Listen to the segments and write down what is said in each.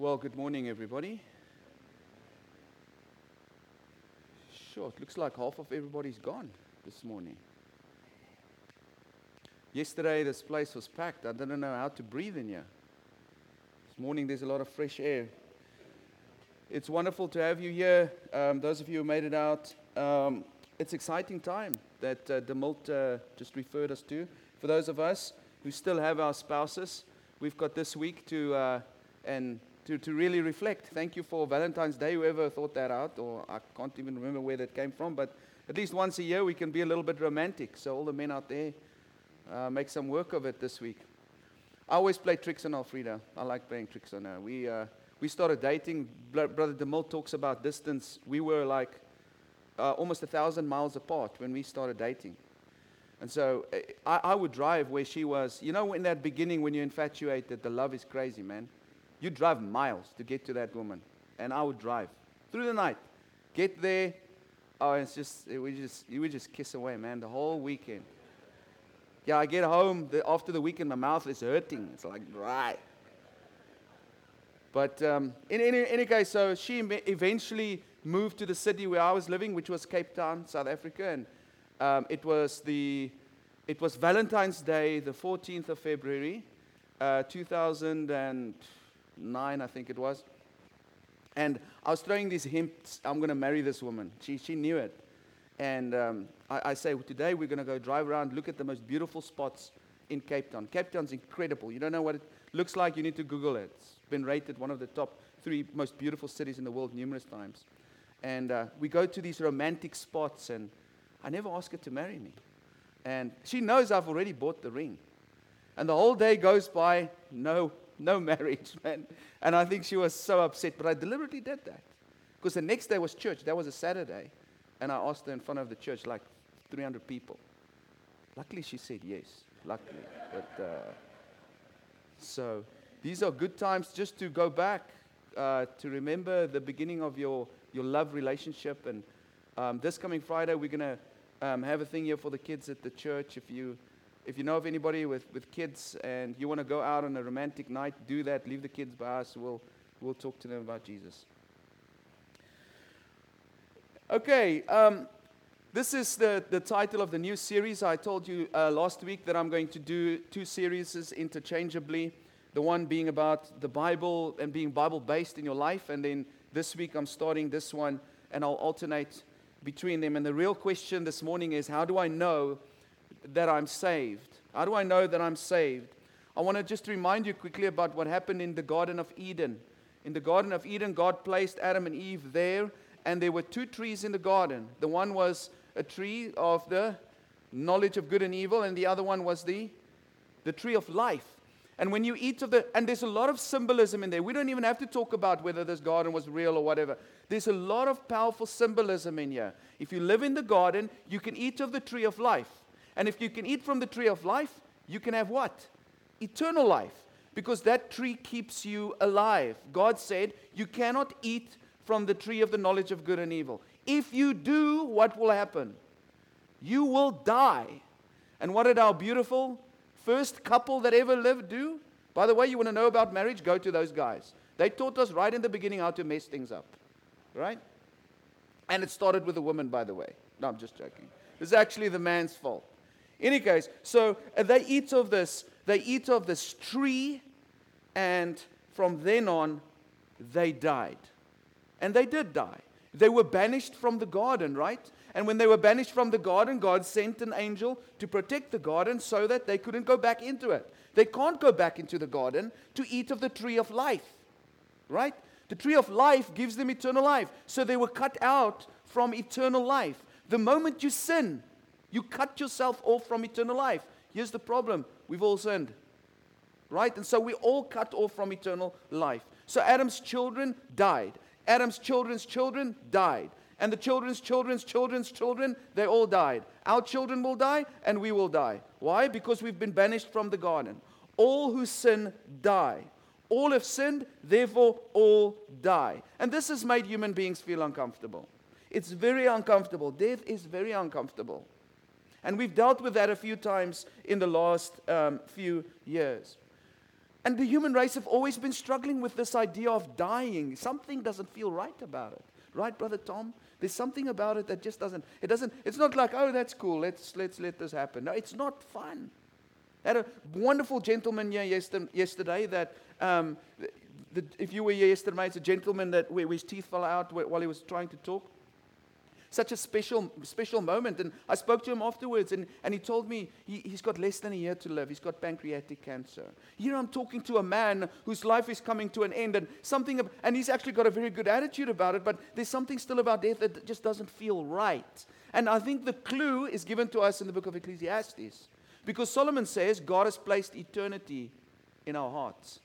Well, good morning, everybody. Sure, it looks like half of everybody's gone this morning. Yesterday, this place was packed. I didn't know how to breathe in here. This morning, there's a lot of fresh air. It's wonderful to have you here. Um, those of you who made it out, um, it's exciting time that uh, uh, just referred us to. For those of us who still have our spouses, we've got this week to uh, and to, to really reflect. Thank you for Valentine's Day, whoever thought that out, or I can't even remember where that came from, but at least once a year we can be a little bit romantic. So, all the men out there, uh, make some work of it this week. I always play tricks on Alfreda. I like playing tricks on her. We, uh, we started dating. Brother DeMille talks about distance. We were like uh, almost a thousand miles apart when we started dating. And so uh, I, I would drive where she was. You know, in that beginning when you're infatuated, the love is crazy, man. You drive miles to get to that woman. And I would drive through the night. Get there. Oh, it's just, we just, you would just kiss away, man, the whole weekend. Yeah, I get home the, after the weekend, my mouth is hurting. It's like dry. But um, in, in, in any case, so she eventually moved to the city where I was living, which was Cape Town, South Africa. And um, it, was the, it was Valentine's Day, the 14th of February, uh, 2000. And, nine, I think it was. And I was throwing these hints I'm going to marry this woman. She, she knew it. And um, I, I say, today we're going to go drive around, look at the most beautiful spots in Cape Town. Cape Town's incredible. You don't know what it looks like, you need to Google it. It's been rated one of the top three most beautiful cities in the world numerous times. And uh, we go to these romantic spots, and I never ask her to marry me. And she knows I've already bought the ring. And the whole day goes by, no no marriage, man. And I think she was so upset, but I deliberately did that. Because the next day was church. That was a Saturday. And I asked her in front of the church, like 300 people. Luckily, she said yes. Luckily. But, uh, so these are good times just to go back, uh, to remember the beginning of your, your love relationship. And um, this coming Friday, we're going to um, have a thing here for the kids at the church. If you if you know of anybody with, with kids and you want to go out on a romantic night, do that. Leave the kids by us. We'll, we'll talk to them about Jesus. Okay, um, this is the, the title of the new series. I told you uh, last week that I'm going to do two series interchangeably. The one being about the Bible and being Bible based in your life. And then this week I'm starting this one and I'll alternate between them. And the real question this morning is how do I know that I'm saved? How do I know that I'm saved? I want to just remind you quickly about what happened in the Garden of Eden. In the Garden of Eden, God placed Adam and Eve there, and there were two trees in the garden. The one was a tree of the knowledge of good and evil, and the other one was the, the tree of life. And when you eat of the, and there's a lot of symbolism in there. We don't even have to talk about whether this garden was real or whatever. There's a lot of powerful symbolism in here. If you live in the garden, you can eat of the tree of life. And if you can eat from the tree of life, you can have what? Eternal life. Because that tree keeps you alive. God said, You cannot eat from the tree of the knowledge of good and evil. If you do, what will happen? You will die. And what did our beautiful first couple that ever lived do? By the way, you want to know about marriage? Go to those guys. They taught us right in the beginning how to mess things up. Right? And it started with a woman, by the way. No, I'm just joking. It's actually the man's fault any case, so uh, they eat of this, they eat of this tree, and from then on, they died. And they did die. They were banished from the garden, right? And when they were banished from the garden, God sent an angel to protect the garden so that they couldn't go back into it. They can't go back into the garden to eat of the tree of life, right? The tree of life gives them eternal life. So they were cut out from eternal life. The moment you sin, you cut yourself off from eternal life. Here's the problem we've all sinned. Right? And so we all cut off from eternal life. So Adam's children died. Adam's children's children died. And the children's children's children's children, they all died. Our children will die, and we will die. Why? Because we've been banished from the garden. All who sin die. All have sinned, therefore all die. And this has made human beings feel uncomfortable. It's very uncomfortable. Death is very uncomfortable. And we've dealt with that a few times in the last um, few years. And the human race have always been struggling with this idea of dying. Something doesn't feel right about it. Right, Brother Tom? There's something about it that just doesn't, it doesn't, it's not like, oh, that's cool, let's, let's let this happen. No, it's not fun. I had a wonderful gentleman here yesterday that, um, the, if you were here yesterday, it's a gentleman that where his teeth fell out while he was trying to talk such a special, special moment. And I spoke to him afterwards, and, and he told me he, he's got less than a year to live. He's got pancreatic cancer. Here I'm talking to a man whose life is coming to an end, and something, and he's actually got a very good attitude about it, but there's something still about death that just doesn't feel right. And I think the clue is given to us in the book of Ecclesiastes. Because Solomon says God has placed eternity in our hearts.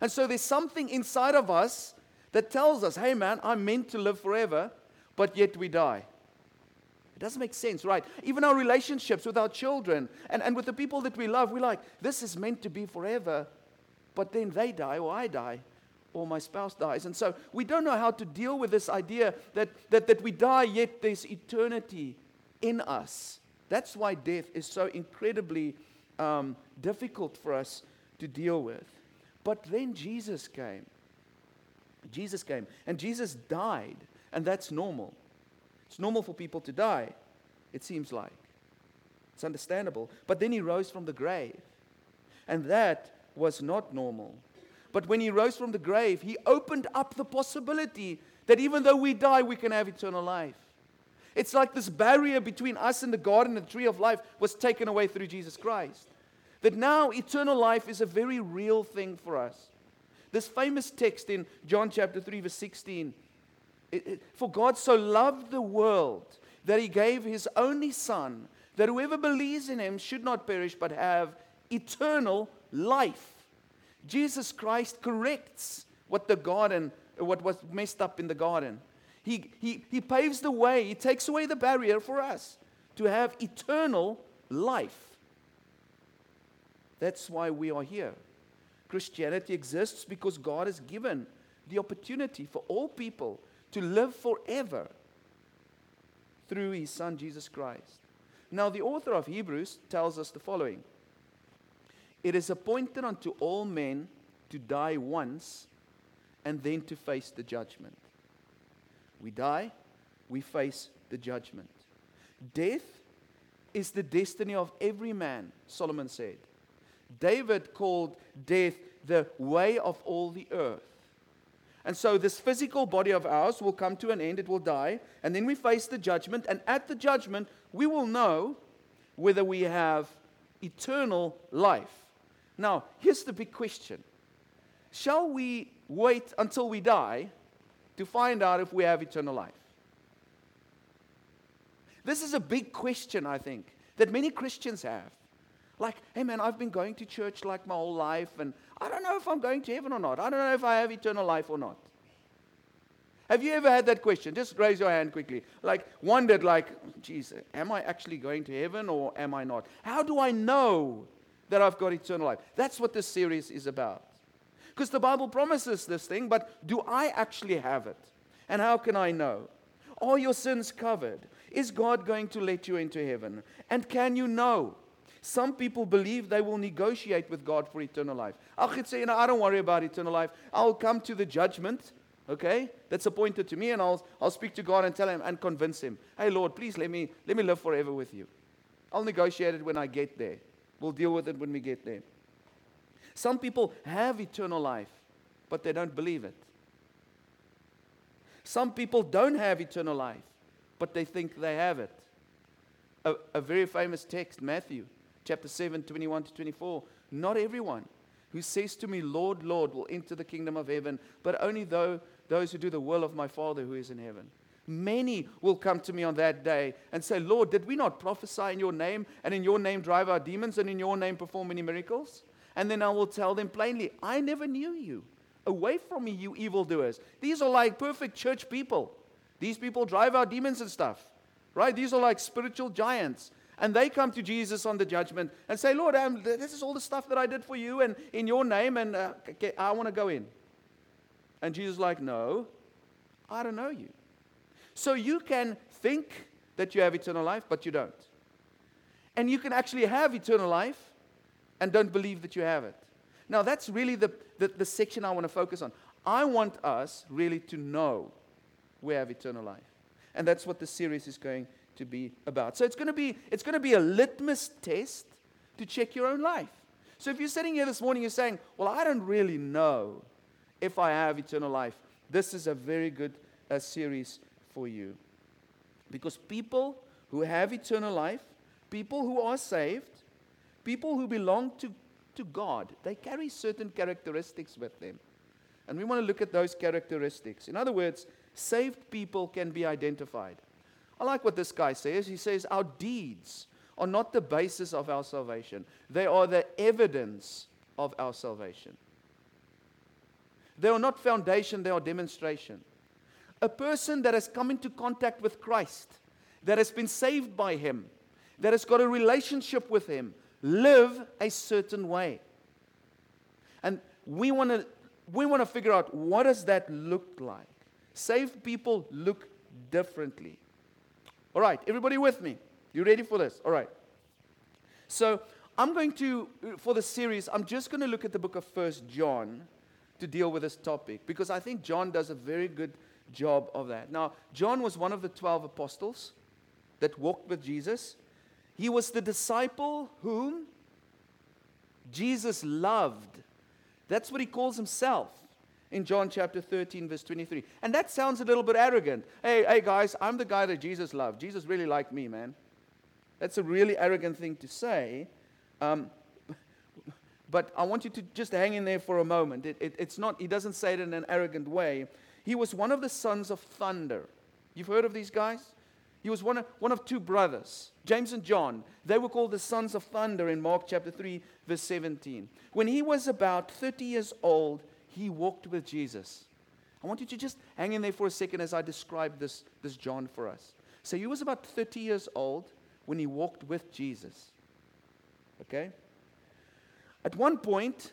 And so there's something inside of us that tells us, hey man, I'm meant to live forever but yet we die. It doesn't make sense, right? Even our relationships with our children and, and with the people that we love, we're like, this is meant to be forever, but then they die or I die or my spouse dies. And so we don't know how to deal with this idea that, that, that we die, yet there's eternity in us. That's why death is so incredibly um, difficult for us to deal with. But then Jesus came. Jesus came, and Jesus died and that's normal. It's normal for people to die, it seems like. It's understandable. But then he rose from the grave. And that was not normal. But when he rose from the grave, he opened up the possibility that even though we die, we can have eternal life. It's like this barrier between us and the garden and the tree of life was taken away through Jesus Christ. That now eternal life is a very real thing for us. This famous text in John chapter 3, verse 16 it, it, for God so loved the world that he gave his only Son, that whoever believes in him should not perish but have eternal life. Jesus Christ corrects what the garden, what was messed up in the garden. He, he, he paves the way, he takes away the barrier for us to have eternal life. That's why we are here. Christianity exists because God has given the opportunity for all people to live forever through his son Jesus Christ. Now, the author of Hebrews tells us the following It is appointed unto all men to die once and then to face the judgment. We die, we face the judgment. Death is the destiny of every man, Solomon said. David called death the way of all the earth. And so this physical body of ours will come to an end, it will die, and then we face the judgment. And at the judgment, we will know whether we have eternal life. Now, here's the big question Shall we wait until we die to find out if we have eternal life? This is a big question, I think, that many Christians have. Like, hey man, I've been going to church like my whole life, and I don't know if I'm going to heaven or not. I don't know if I have eternal life or not. Have you ever had that question? Just raise your hand quickly. Like, wondered, like, geez, am I actually going to heaven or am I not? How do I know that I've got eternal life? That's what this series is about. Because the Bible promises this thing, but do I actually have it? And how can I know? Are your sins covered? Is God going to let you into heaven? And can you know? Some people believe they will negotiate with God for eternal life. I could say, you know, I don't worry about eternal life. I'll come to the judgment, okay, that's appointed to me, and I'll, I'll speak to God and tell him and convince him, hey, Lord, please let me, let me live forever with you. I'll negotiate it when I get there. We'll deal with it when we get there. Some people have eternal life, but they don't believe it. Some people don't have eternal life, but they think they have it. A, a very famous text, Matthew chapter 7, 21 to 24. Not everyone who says to me, Lord, Lord, will enter the kingdom of heaven, but only though, those who do the will of my Father who is in heaven. Many will come to me on that day and say, Lord, did we not prophesy in your name, and in your name drive out demons, and in your name perform many miracles? And then I will tell them plainly, I never knew you. Away from me, you evildoers. These are like perfect church people. These people drive out demons and stuff, right? These are like spiritual giants. And they come to Jesus on the judgment and say, Lord, um, this is all the stuff that I did for you and in your name, and uh, I want to go in. And Jesus is like, No, I don't know you. So you can think that you have eternal life, but you don't. And you can actually have eternal life and don't believe that you have it. Now, that's really the, the, the section I want to focus on. I want us really to know we have eternal life. And that's what the series is going to be about. So it's going to be, it's going to be a litmus test to check your own life. So if you're sitting here this morning, you're saying, Well, I don't really know if I have eternal life, this is a very good uh, series for you. Because people who have eternal life, people who are saved, people who belong to, to God, they carry certain characteristics with them. And we want to look at those characteristics. In other words, saved people can be identified. I like what this guy says. He says, Our deeds are not the basis of our salvation, they are the evidence of our salvation. They are not foundation, they are demonstration. A person that has come into contact with Christ, that has been saved by Him, that has got a relationship with Him, live a certain way. And we want to we want to figure out what does that look like. Saved people look differently. All right, everybody with me? You ready for this? All right. So, I'm going to for the series, I'm just going to look at the book of First John to deal with this topic because I think John does a very good job of that. Now, John was one of the 12 apostles that walked with Jesus. He was the disciple whom Jesus loved. That's what he calls himself in John chapter 13, verse 23. And that sounds a little bit arrogant. Hey, hey, guys, I'm the guy that Jesus loved. Jesus really liked me, man. That's a really arrogant thing to say. Um, but I want you to just hang in there for a moment. It, it, it's not, he doesn't say it in an arrogant way. He was one of the sons of thunder. You've heard of these guys? He was one of, one of two brothers, James and John. They were called the sons of thunder in Mark chapter 3, verse 17. When he was about 30 years old, he walked with Jesus. I want you to just hang in there for a second as I describe this, this John for us. So he was about 30 years old when he walked with Jesus. Okay? At one point,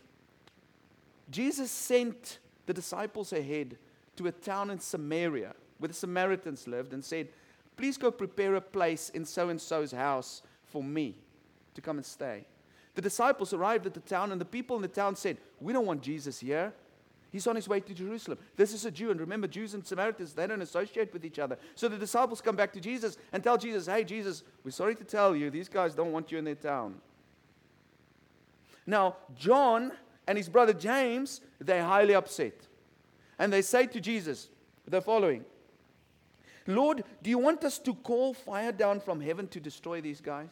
Jesus sent the disciples ahead to a town in Samaria where the Samaritans lived and said, Please go prepare a place in so and so's house for me to come and stay. The disciples arrived at the town, and the people in the town said, We don't want Jesus here. He's on his way to Jerusalem. This is a Jew. And remember, Jews and Samaritans, they don't associate with each other. So the disciples come back to Jesus and tell Jesus, Hey, Jesus, we're sorry to tell you, these guys don't want you in their town. Now, John and his brother James, they're highly upset. And they say to Jesus the following Lord, do you want us to call fire down from heaven to destroy these guys?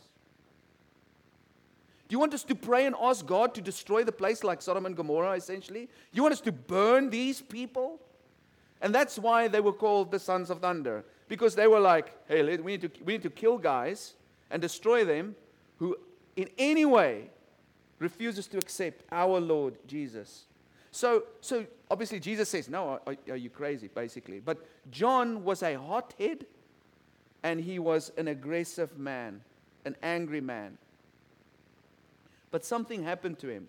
You want us to pray and ask God to destroy the place like Sodom and Gomorrah, essentially? You want us to burn these people? And that's why they were called the sons of thunder. Because they were like, hey, we need to, we need to kill guys and destroy them who, in any way, refuses to accept our Lord Jesus. So, so obviously, Jesus says, No, are, are you crazy, basically? But John was a hothead and he was an aggressive man, an angry man. But something happened to him.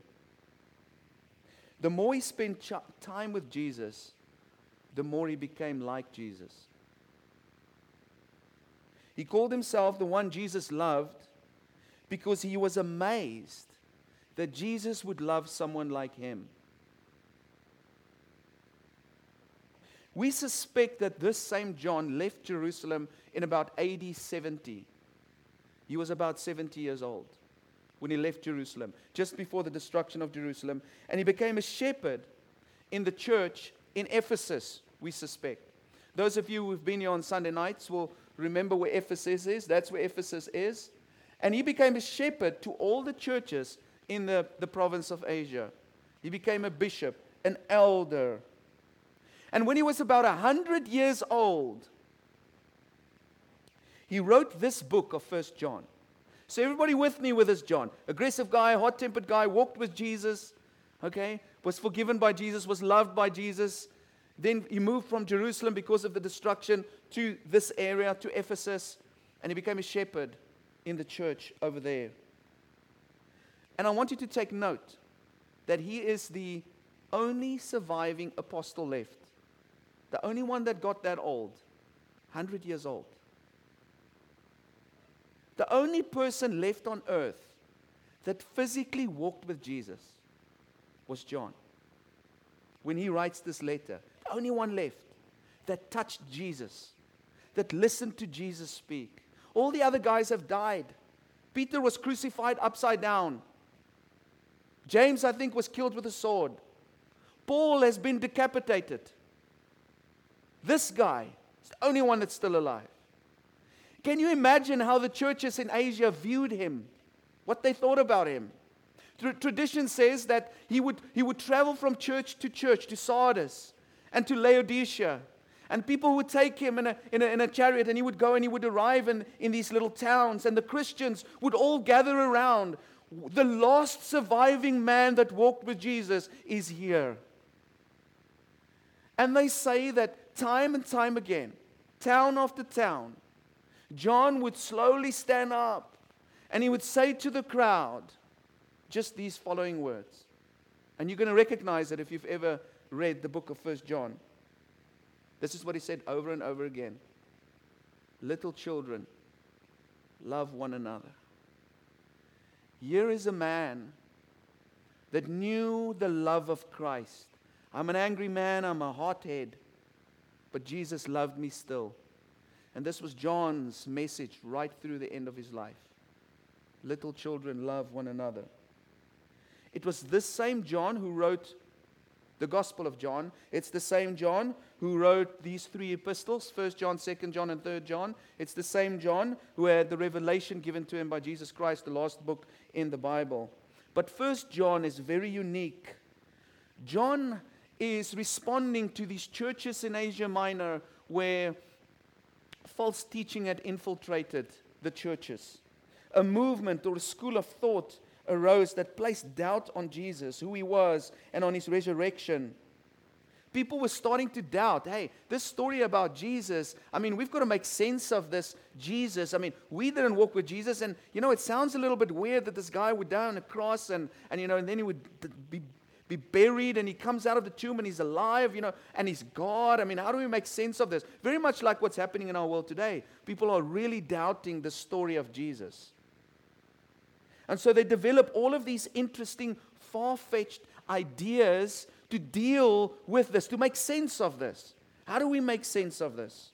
The more he spent ch- time with Jesus, the more he became like Jesus. He called himself the one Jesus loved because he was amazed that Jesus would love someone like him. We suspect that this same John left Jerusalem in about AD 70. He was about 70 years old when he left Jerusalem, just before the destruction of Jerusalem. And he became a shepherd in the church in Ephesus, we suspect. Those of you who've been here on Sunday nights will remember where Ephesus is. That's where Ephesus is. And he became a shepherd to all the churches in the, the province of Asia. He became a bishop, an elder, and when he was about 100 years old, he wrote this book of First John. So, everybody with me with this John. Aggressive guy, hot tempered guy, walked with Jesus, okay, was forgiven by Jesus, was loved by Jesus. Then he moved from Jerusalem because of the destruction to this area, to Ephesus, and he became a shepherd in the church over there. And I want you to take note that he is the only surviving apostle left. The only one that got that old, 100 years old. The only person left on earth that physically walked with Jesus. was John. When he writes this letter, the only one left that touched Jesus, that listened to Jesus speak. All the other guys have died. Peter was crucified upside down. James, I think, was killed with a sword. Paul has been decapitated. This guy is the only one that's still alive. Can you imagine how the churches in Asia viewed him? What they thought about him? Tradition says that he would, he would travel from church to church, to Sardis and to Laodicea. And people would take him in a, in a, in a chariot and he would go and he would arrive in, in these little towns. And the Christians would all gather around. The last surviving man that walked with Jesus is here. And they say that time and time again, town after town, John would slowly stand up and he would say to the crowd just these following words. And you're going to recognize it if you've ever read the book of First John. This is what he said over and over again Little children, love one another. Here is a man that knew the love of Christ. I'm an angry man, I'm a hothead, but Jesus loved me still. And this was John's message right through the end of his life. Little children, love one another. It was this same John who wrote the Gospel of John. It's the same John who wrote these three epistles, 1 John, 2 John, and 3 John. It's the same John who had the revelation given to him by Jesus Christ, the last book in the Bible. But 1 John is very unique. John is responding to these churches in Asia Minor where false teaching had infiltrated the churches. A movement or a school of thought arose that placed doubt on Jesus, who he was, and on his resurrection. People were starting to doubt hey, this story about Jesus, I mean, we've got to make sense of this Jesus. I mean, we didn't walk with Jesus, and you know, it sounds a little bit weird that this guy would die on a cross and, and you know, and then he would be be buried and he comes out of the tomb and he's alive, you know, and he's God. I mean, how do we make sense of this? Very much like what's happening in our world today. People are really doubting the story of Jesus. And so they develop all of these interesting, far fetched ideas to deal with this, to make sense of this. How do we make sense of this?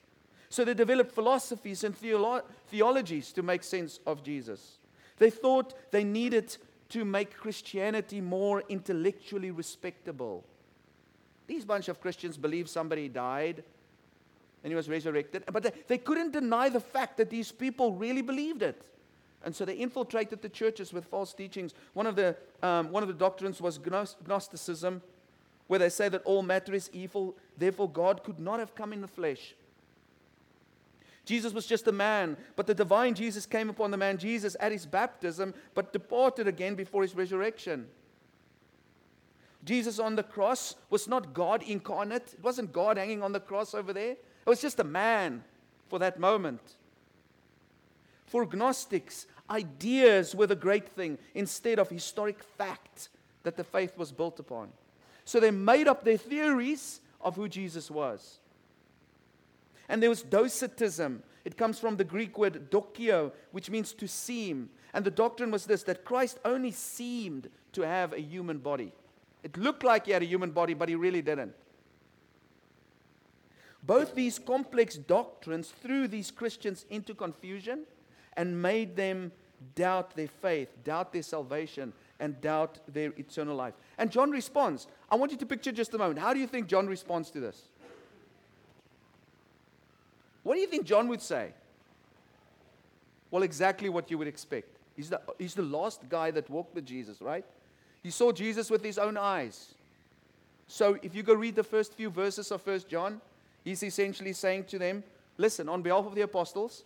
So they developed philosophies and theolo- theologies to make sense of Jesus. They thought they needed to make Christianity more intellectually respectable. These bunch of Christians believe somebody died and he was resurrected, but they, couldn't deny the fact that these people really believed it. And so they infiltrated the churches with false teachings. One of the, um, one of the doctrines was Gnosticism, where they say that all matter is evil, therefore God could not have come in the flesh. Jesus was just a man, but the divine Jesus came upon the man Jesus at his baptism, but departed again before his resurrection. Jesus on the cross was not God incarnate. It wasn't God hanging on the cross over there. It was just a man for that moment. For Gnostics, ideas were the great thing instead of historic fact that the faith was built upon. So they made up their theories of who Jesus was. And there was docetism. It comes from the Greek word dokeo, which means to seem. And the doctrine was this that Christ only seemed to have a human body. It looked like he had a human body, but he really didn't. Both these complex doctrines threw these Christians into confusion and made them doubt their faith, doubt their salvation, and doubt their eternal life. And John responds. I want you to picture just a moment. How do you think John responds to this? What do you think John would say? Well, exactly what you would expect. He's the, he's the last guy that walked with Jesus, right? He saw Jesus with his own eyes. So if you go read the first few verses of First John, he's essentially saying to them, listen, on behalf of the apostles,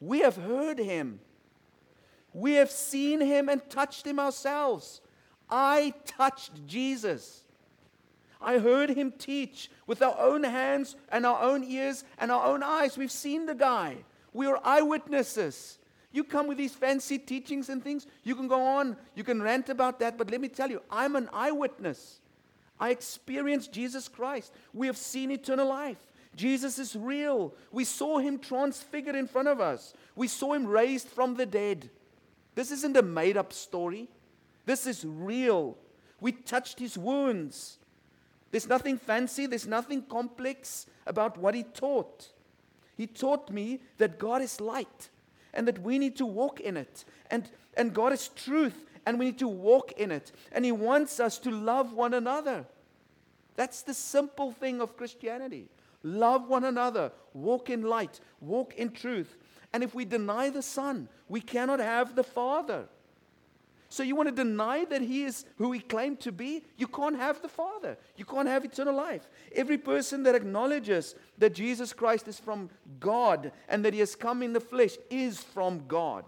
we have heard him. We have seen him and touched him ourselves. I touched Jesus. I heard him teach with our own hands and our own ears and our own eyes. We've seen the guy. We are eyewitnesses. You come with these fancy teachings and things, you can go on, you can rant about that, but let me tell you, I'm an eyewitness. I experienced Jesus Christ. We have seen eternal life. Jesus is real. We saw him transfigured in front of us, we saw him raised from the dead. This isn't a made up story. This is real. We touched his wounds. There's nothing fancy, there's nothing complex about what he taught. He taught me that God is light and that we need to walk in it. And, and God is truth and we need to walk in it. And He wants us to love one another. That's the simple thing of Christianity. Love one another, walk in light, walk in truth. And if we deny the Son, we cannot have the Father. So you want to deny that he is who he claimed to be? You can't have the Father. You can't have eternal life. Every person that acknowledges that Jesus Christ is from God and that he has come in the flesh is from God.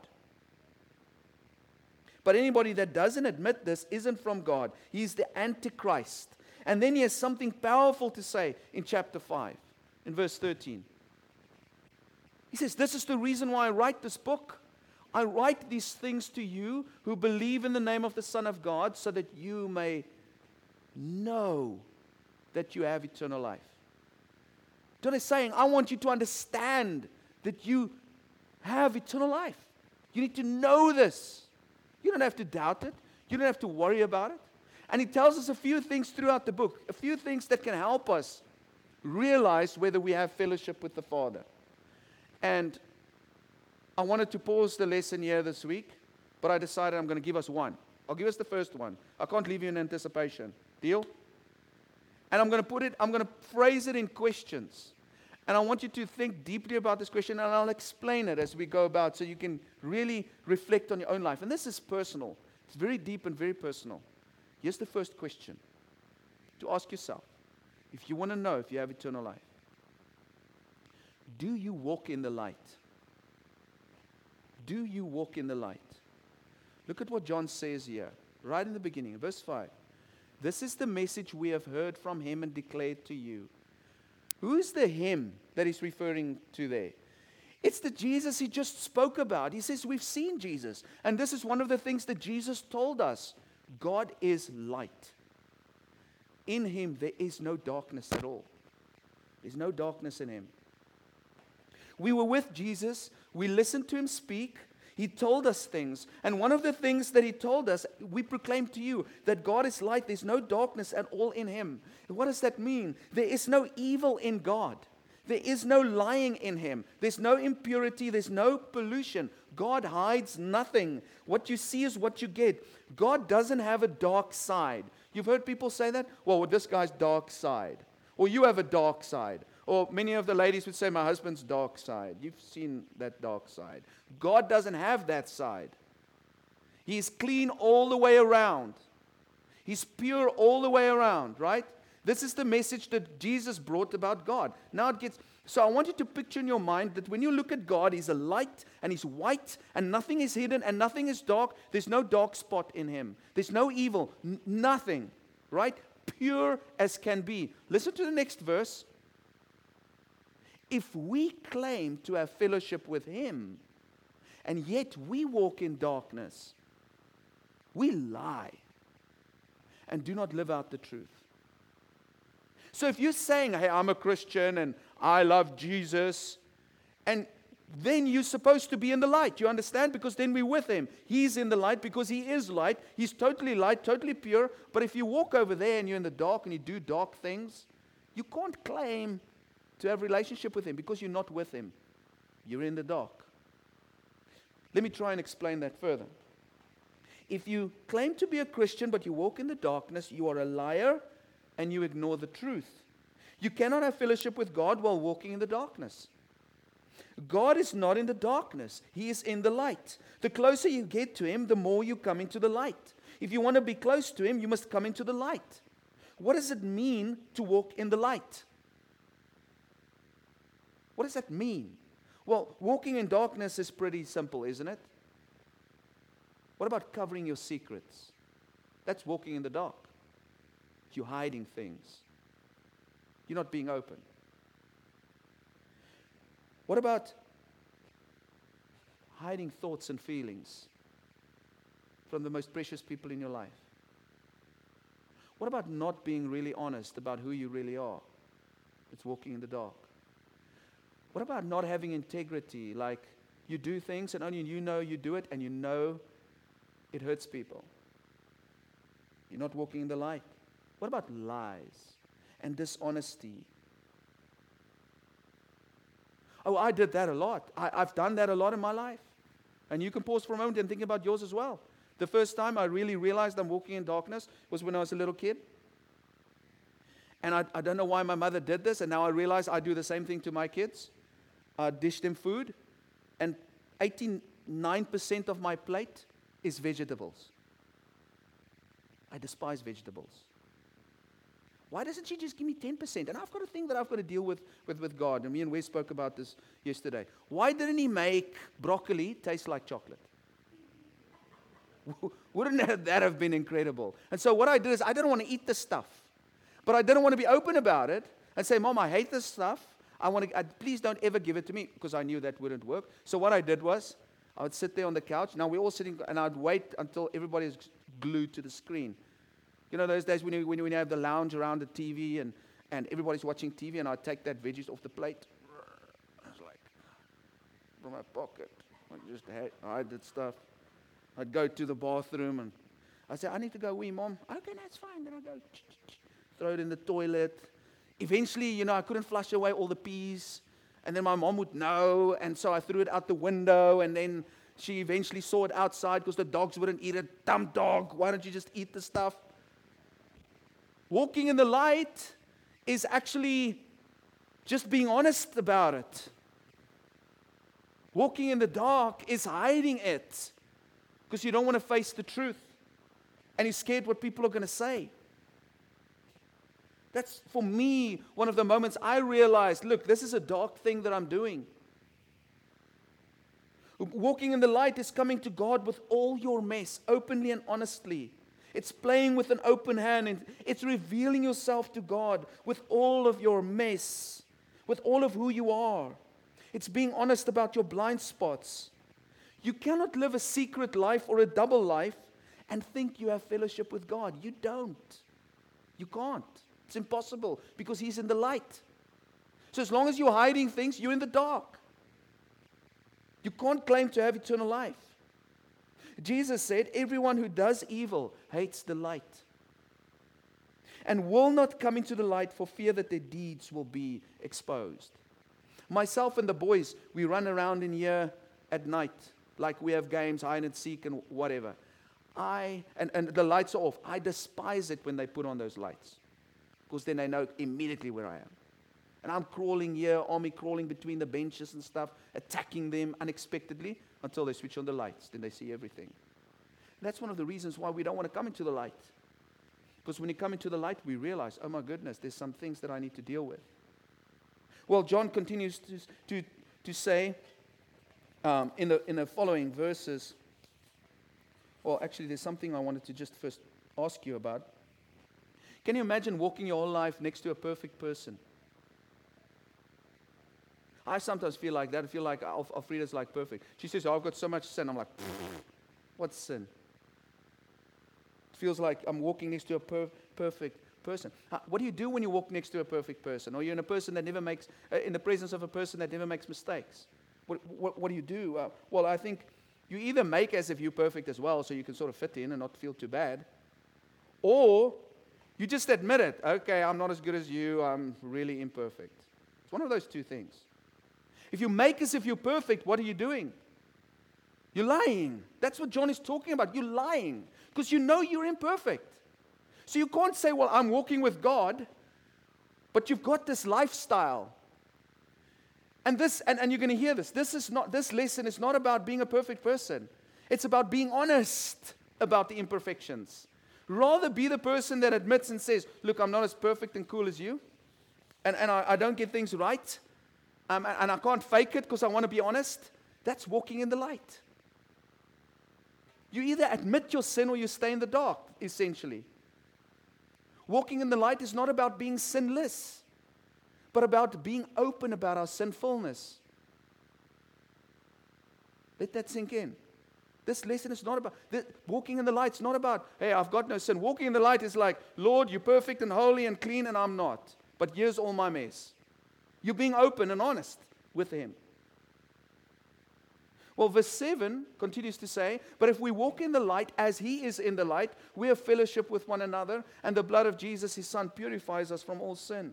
But anybody that doesn't admit this isn't from God. He's the Antichrist. And then he has something powerful to say in chapter 5, in verse 13. He says, This is the reason why I write this book I write these things to you who believe in the name of the Son of God so that you may know that you have eternal life. John is saying, I want you to understand that you have eternal life. You need to know this. You don't have to doubt it, you don't have to worry about it. And he tells us a few things throughout the book, a few things that can help us realize whether we have fellowship with the Father. And I wanted to pause the lesson here this week, but I decided I'm going to give us one. I'll give us the first one. I can't leave you in anticipation. Deal? And I'm going to put it, I'm going to phrase it in questions. And I want you to think deeply about this question, and I'll explain it as we go about so you can really reflect on your own life. And this is personal, it's very deep and very personal. Here's the first question to ask yourself if you want to know if you have eternal life. Do you walk in the light? Do you walk in the light? Look at what John says here, right in the beginning, verse 5. This is the message we have heard from him and declared to you. Who is the him that he's referring to there? It's the Jesus he just spoke about. He says, We've seen Jesus. And this is one of the things that Jesus told us God is light. In him, there is no darkness at all. There's no darkness in him. We were with Jesus, we listened to him speak. He told us things. And one of the things that he told us, we proclaim to you that God is light. There's no darkness at all in him. What does that mean? There is no evil in God. There is no lying in him. There's no impurity. There's no pollution. God hides nothing. What you see is what you get. God doesn't have a dark side. You've heard people say that? Well, this guy's dark side. Or you have a dark side. Or many of the ladies would say, My husband's dark side. You've seen that dark side. God doesn't have that side. He's clean all the way around, He's pure all the way around, right? This is the message that Jesus brought about God. Now it gets. So I want you to picture in your mind that when you look at God, He's a light and He's white and nothing is hidden and nothing is dark. There's no dark spot in Him. There's no evil. N- nothing, right? Pure as can be. Listen to the next verse. If we claim to have fellowship with Him, and yet we walk in darkness, we lie and do not live out the truth. So if you're saying, hey, I'm a Christian and I love Jesus, and then you're supposed to be in the light. You understand? Because then we're with him. He's in the light because he is light. He's totally light, totally pure. But if you walk over there and you're in the dark and you do dark things, you can't claim to have relationship with him because you're not with him. You're in the dark. Let me try and explain that further. If you claim to be a Christian but you walk in the darkness, you are a liar and you ignore the truth. You cannot have fellowship with God while walking in the darkness. God is not in the darkness, He is in the light. The closer you get to Him, the more you come into the light. If you want to be close to Him, you must come into the light. What does it mean to walk in the light? What does that mean? Well, walking in darkness is pretty simple, isn't it? What about covering your secrets? That's walking in the dark. You're hiding things. You're not being open. What about hiding thoughts and feelings from the most precious people in your life? What about not being really honest about who you really are? It's walking in the dark. What about not having integrity? Like you do things and only you know you do it and you know it hurts people. You're not walking in the light. What about lies and dishonesty? Oh, I did that a lot. I, have done that a lot in my life. And you can pause for a moment and think about yours as well. The first time I really realized I'm walking in darkness was when I was a little kid. And I, I don't know why my mother did this, and now I realize I do the same thing to my kids. I dish them food, and 89% of my plate is vegetables. I despise vegetables. Why doesn't she just give me 10%? And I've got a thing that I've got to deal with with, with God. And me and Wes spoke about this yesterday. Why didn't he make broccoli taste like chocolate? Wouldn't that have been incredible? And so what I did is I didn't want to eat the stuff. But I didn't want to be open about it and say, Mom, I hate this stuff. I want to, I, please don't ever give it to me because I knew that wouldn't work. So what I did was I would sit there on the couch. Now we're all sitting, and I'd wait until everybody's glued to the screen. You know those days when you, when you have the lounge around the TV and, and everybody's watching TV, and I'd take that veggies off the plate. I was like, from my pocket. I just had, hide that stuff. I'd go to the bathroom and I said, I need to go wee, mom. Okay, that's fine. Then I go throw it in the toilet. Eventually, you know, I couldn't flush away all the peas. And then my mom would know. And so I threw it out the window. And then she eventually saw it outside because the dogs wouldn't eat it. Dumb dog, why don't you just eat the stuff? Walking in the light is actually just being honest about it. Walking in the dark is hiding it because you don't want to face the truth and you're scared what people are going to say. That's for me one of the moments I realized look, this is a dark thing that I'm doing. Walking in the light is coming to God with all your mess, openly and honestly. It's playing with an open hand and it's revealing yourself to God with all of your mess, with all of who you are. It's being honest about your blind spots. You cannot live a secret life or a double life and think you have fellowship with God. You don't. You can't. It's impossible because He's in the light. So as long as you're hiding things, you're in the dark. You can't claim to have eternal life. Jesus said, Everyone who does evil hates the light and will not come into the light for fear that their deeds will be exposed. Myself and the boys, we run around in here at night like we have games, hide and seek, and whatever. I, and, and the lights are off. I despise it when they put on those lights because then they know immediately where I am. And I'm crawling here, army crawling between the benches and stuff, attacking them unexpectedly until they switch on the lights. Then they see everything. That's one of the reasons why we don't want to come into the light. Because when you come into the light, we realize, oh my goodness, there's some things that I need to deal with. Well, John continues to, to, to say um, in, the, in the following verses, well, actually, there's something I wanted to just first ask you about. Can you imagine walking your whole life next to a perfect person? I sometimes feel like that. I feel like Alf- Alfreda's like perfect. She says, oh, I've got so much sin. I'm like, what's sin? It feels like I'm walking next to a per- perfect person. what do you do when you walk next to a perfect person? Or you're in a person that never makes, uh, in the presence of a person that never makes mistakes? What, what, what do you do? Uh, well, I think you either make as if you're perfect as well, so you can sort of fit in and not feel too bad, or you just admit it. Okay, I'm not as good as you. I'm really imperfect. It's one of those two things. If you make as if you're perfect, what are you doing? You're lying. That's what John is talking about. You're lying because you know you're imperfect. So you can't say, Well, I'm walking with God, but you've got this lifestyle. And this, and, and you're going to hear this. This is not this lesson is not about being a perfect person. It's about being honest about the imperfections. Rather be the person that admits and says, Look, I'm not as perfect and cool as you, and, and I, I don't get things right, um, and, and I can't fake it because I want to be honest. That's walking in the light. You either admit your sin or you stay in the dark, essentially. Walking in the light is not about being sinless, but about being open about our sinfulness. Let that sink in. This lesson is not about this, walking in the light. It's not about, hey, I've got no sin. Walking in the light is like, Lord, you're perfect and holy and clean, and I'm not. But here's all my mess. You're being open and honest with Him. Well, verse 7 continues to say, But if we walk in the light as he is in the light, we have fellowship with one another, and the blood of Jesus, his son, purifies us from all sin.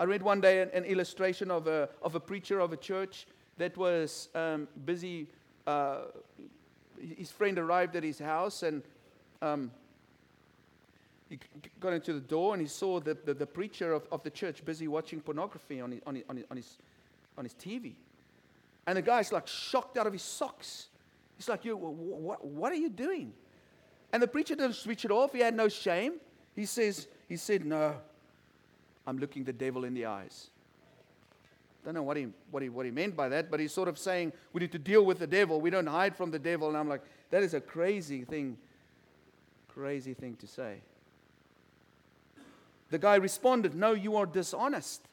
I read one day an, an illustration of a, of a preacher of a church that was um, busy. Uh, his friend arrived at his house and um, he got into the door and he saw the, the, the preacher of, of the church busy watching pornography on his, on, his, on, his, on his TV. And the guy's like shocked out of his socks. He's like, you, what, what are you doing? And the preacher didn't switch it off. He had no shame. He says, he said, no, I'm looking the devil in the eyes. Don't know what he, what, he, what he meant by that, but he's sort of saying we need to deal with the devil. We don't hide from the devil. And I'm like, that is a crazy thing, crazy thing to say. The guy responded, No, you are dishonest.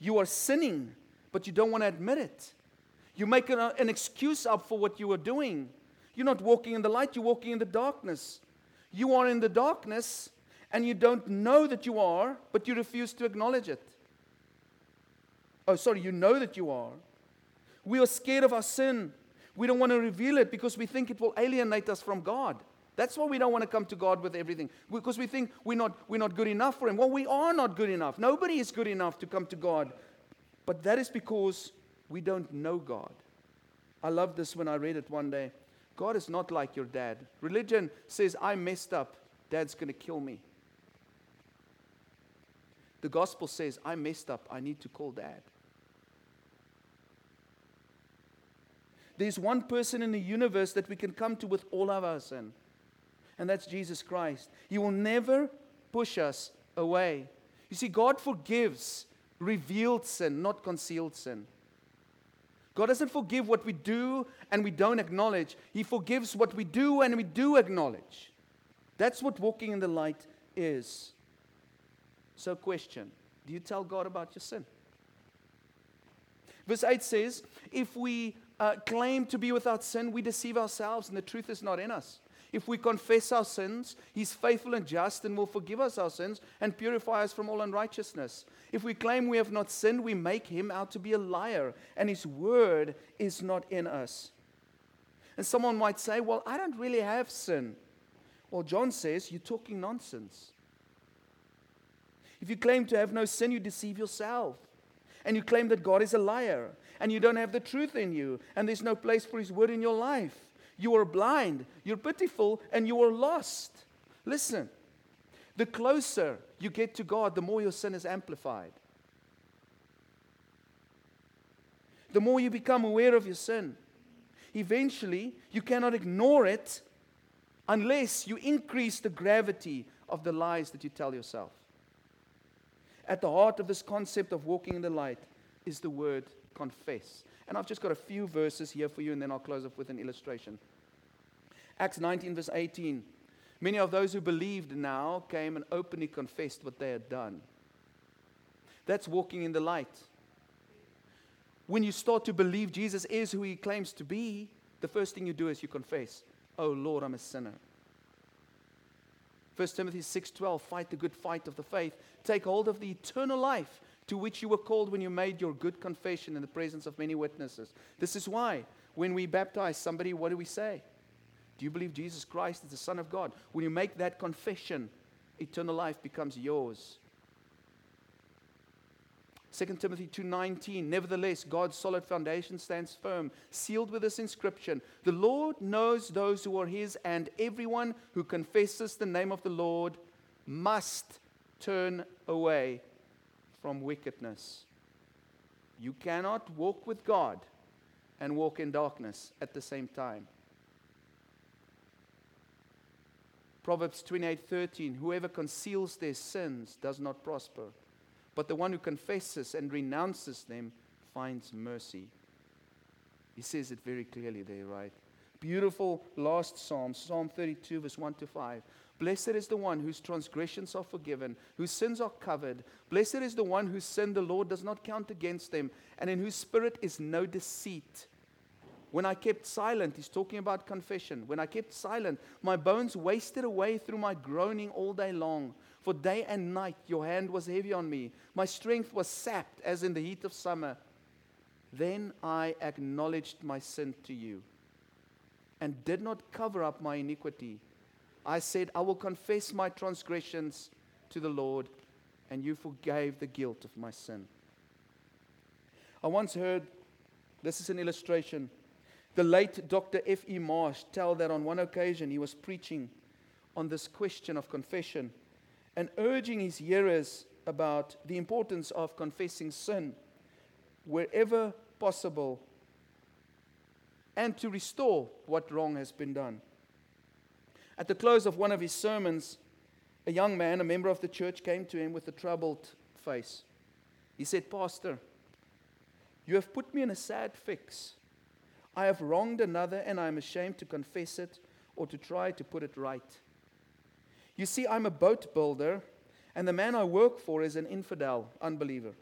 You are sinning, but you don't want to admit it. You make an, an excuse up for what you are doing. You're not walking in the light, you're walking in the darkness. You are in the darkness and you don't know that you are, but you refuse to acknowledge it. Oh, sorry, you know that you are. We are scared of our sin. We don't want to reveal it because we think it will alienate us from God. That's why we don't want to come to God with everything because we think we're not, we're not good enough for Him. Well, we are not good enough. Nobody is good enough to come to God. But that is because we don't know God. I love this when I read it one day. God is not like your dad. Religion says, I messed up. Dad's going to kill me. The gospel says, I messed up. I need to call dad. There's one person in the universe that we can come to with all of our sin, and that's Jesus Christ. He will never push us away. You see, God forgives revealed sin, not concealed sin. God doesn't forgive what we do and we don't acknowledge. He forgives what we do and we do acknowledge. That's what walking in the light is. So, question Do you tell God about your sin? Verse 8 says, If we uh, claim to be without sin, we deceive ourselves and the truth is not in us. If we confess our sins, He's faithful and just and will forgive us our sins and purify us from all unrighteousness. If we claim we have not sinned, we make Him out to be a liar, and His word is not in us. And someone might say, Well, I don't really have sin. Well, John says, You're talking nonsense. If you claim to have no sin, you deceive yourself. And you claim that God is a liar, and you don't have the truth in you, and there's no place for His word in your life. You are blind, you're pitiful, and you are lost. Listen, the closer you get to God, the more your sin is amplified. The more you become aware of your sin. Eventually, you cannot ignore it unless you increase the gravity of the lies that you tell yourself. At the heart of this concept of walking in the light is the word confess. And I've just got a few verses here for you, and then I'll close off with an illustration. Acts 19, verse 18. Many of those who believed now came and openly confessed what they had done. That's walking in the light. When you start to believe Jesus is who he claims to be, the first thing you do is you confess, Oh Lord, I'm a sinner. 1 Timothy 6:12 fight the good fight of the faith take hold of the eternal life to which you were called when you made your good confession in the presence of many witnesses. This is why, when we baptize somebody, what do we say? Do you believe Jesus Christ is the Son of God? When you make that confession, eternal life becomes yours. 2 Timothy 2:19 Nevertheless God's solid foundation stands firm sealed with this inscription The Lord knows those who are his and everyone who confesses the name of the Lord must turn away from wickedness. You cannot walk with God and walk in darkness at the same time. Proverbs 28:13 Whoever conceals their sins does not prosper, but the one who confesses and renounces them finds mercy. He says it very clearly there, right? Beautiful last psalm, Psalm 32 verse 1 to 5. Blessed is the one whose transgressions are forgiven, whose sins are covered. Blessed is the one whose sin the Lord does not count against them, and in whose spirit is no deceit. When I kept silent, he's talking about confession. When I kept silent, my bones wasted away through my groaning all day long. For day and night your hand was heavy on me. My strength was sapped as in the heat of summer. Then I acknowledged my sin to you and did not cover up my iniquity. I said, I will confess my transgressions to the Lord, and you forgave the guilt of my sin. I once heard this is an illustration. The late Dr. F.E. Marsh tell that on one occasion he was preaching on this question of confession and urging his hearers about the importance of confessing sin wherever possible and to restore what wrong has been done. At the close of one of his sermons, a young man, a member of the church, came to him with a troubled face. He said, Pastor, you have put me in a sad fix. I have wronged another and I am ashamed to confess it or to try to put it right. You see, I'm a boat builder, and the man I work for is an infidel, unbeliever.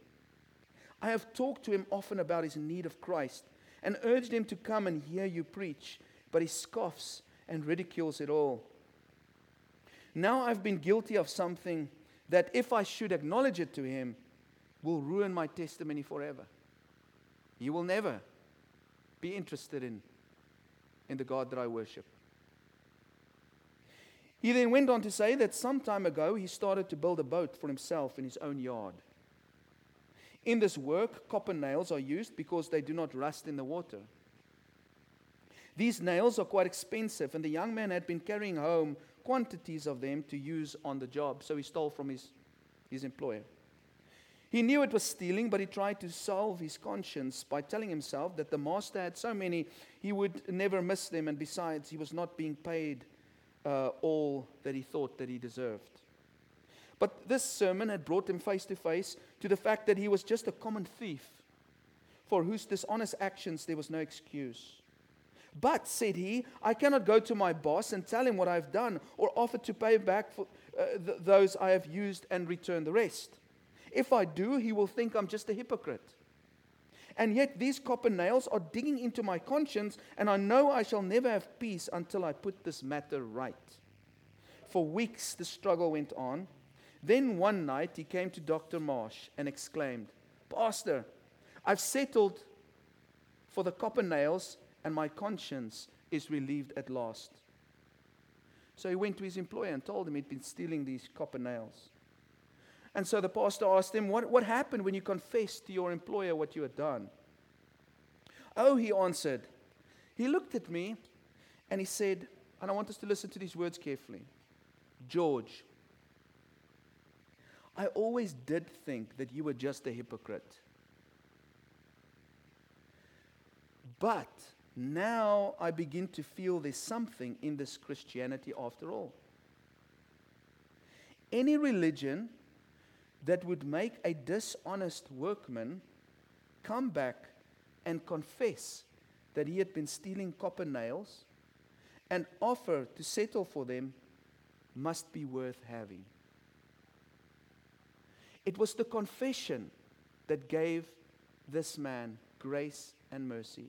I have talked to him often about his need of Christ and urged him to come and hear you preach, but he scoffs and ridicules it all. Now I've been guilty of something that, if I should acknowledge it to him, will ruin my testimony forever. He will never be interested in, in the God that I worship. He then went on to say that some time ago he started to build a boat for himself in his own yard. In this work, copper nails are used because they do not rust in the water. These nails are quite expensive, and the young man had been carrying home quantities of them to use on the job, so he stole from his, his employer. He knew it was stealing, but he tried to solve his conscience by telling himself that the master had so many, he would never miss them, and besides, he was not being paid uh, all that he thought that he deserved. But this sermon had brought him face to face to the fact that he was just a common thief for whose dishonest actions there was no excuse. But, said he, I cannot go to my boss and tell him what I've done or offer to pay back for uh, th- those I have used and return the rest. If I do, he will think I'm just a hypocrite. And yet these copper nails are digging into my conscience, and I know I shall never have peace until I put this matter right. For weeks the struggle went on. Then one night he came to Dr. Marsh and exclaimed, Pastor, I've settled for the copper nails, and my conscience is relieved at last. So he went to his employer and told him he'd been stealing these copper nails. And so the pastor asked him, What, what happened when you confessed to your employer what you had done? Oh, he answered. He looked at me and he said, and I want us to listen to these words carefully George, I always did think that you were just a hypocrite. But now I begin to feel there's something in this Christianity after all. Any religion that would make a dishonest workman come back and confess that he had been stealing copper nails and offer to settle for them must be worth having. It was the confession that gave this man grace and mercy.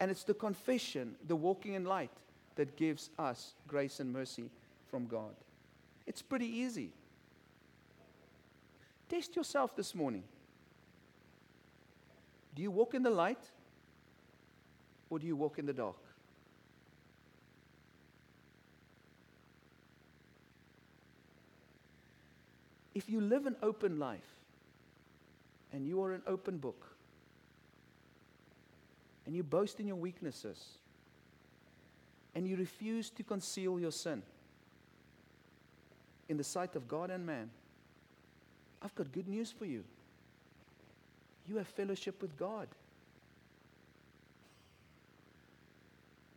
And it's the confession, the walking in light, that gives us grace and mercy from God. It's pretty easy. Test yourself this morning. Do you walk in the light or do you walk in the dark? If you live an open life and you are an open book and you boast in your weaknesses and you refuse to conceal your sin in the sight of God and man, I've got good news for you. You have fellowship with God.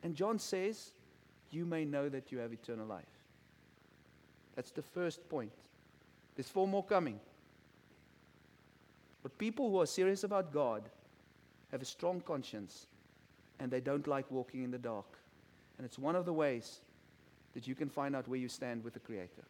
And John says, You may know that you have eternal life. That's the first point. There's four more coming. But people who are serious about God have a strong conscience and they don't like walking in the dark. And it's one of the ways that you can find out where you stand with the Creator.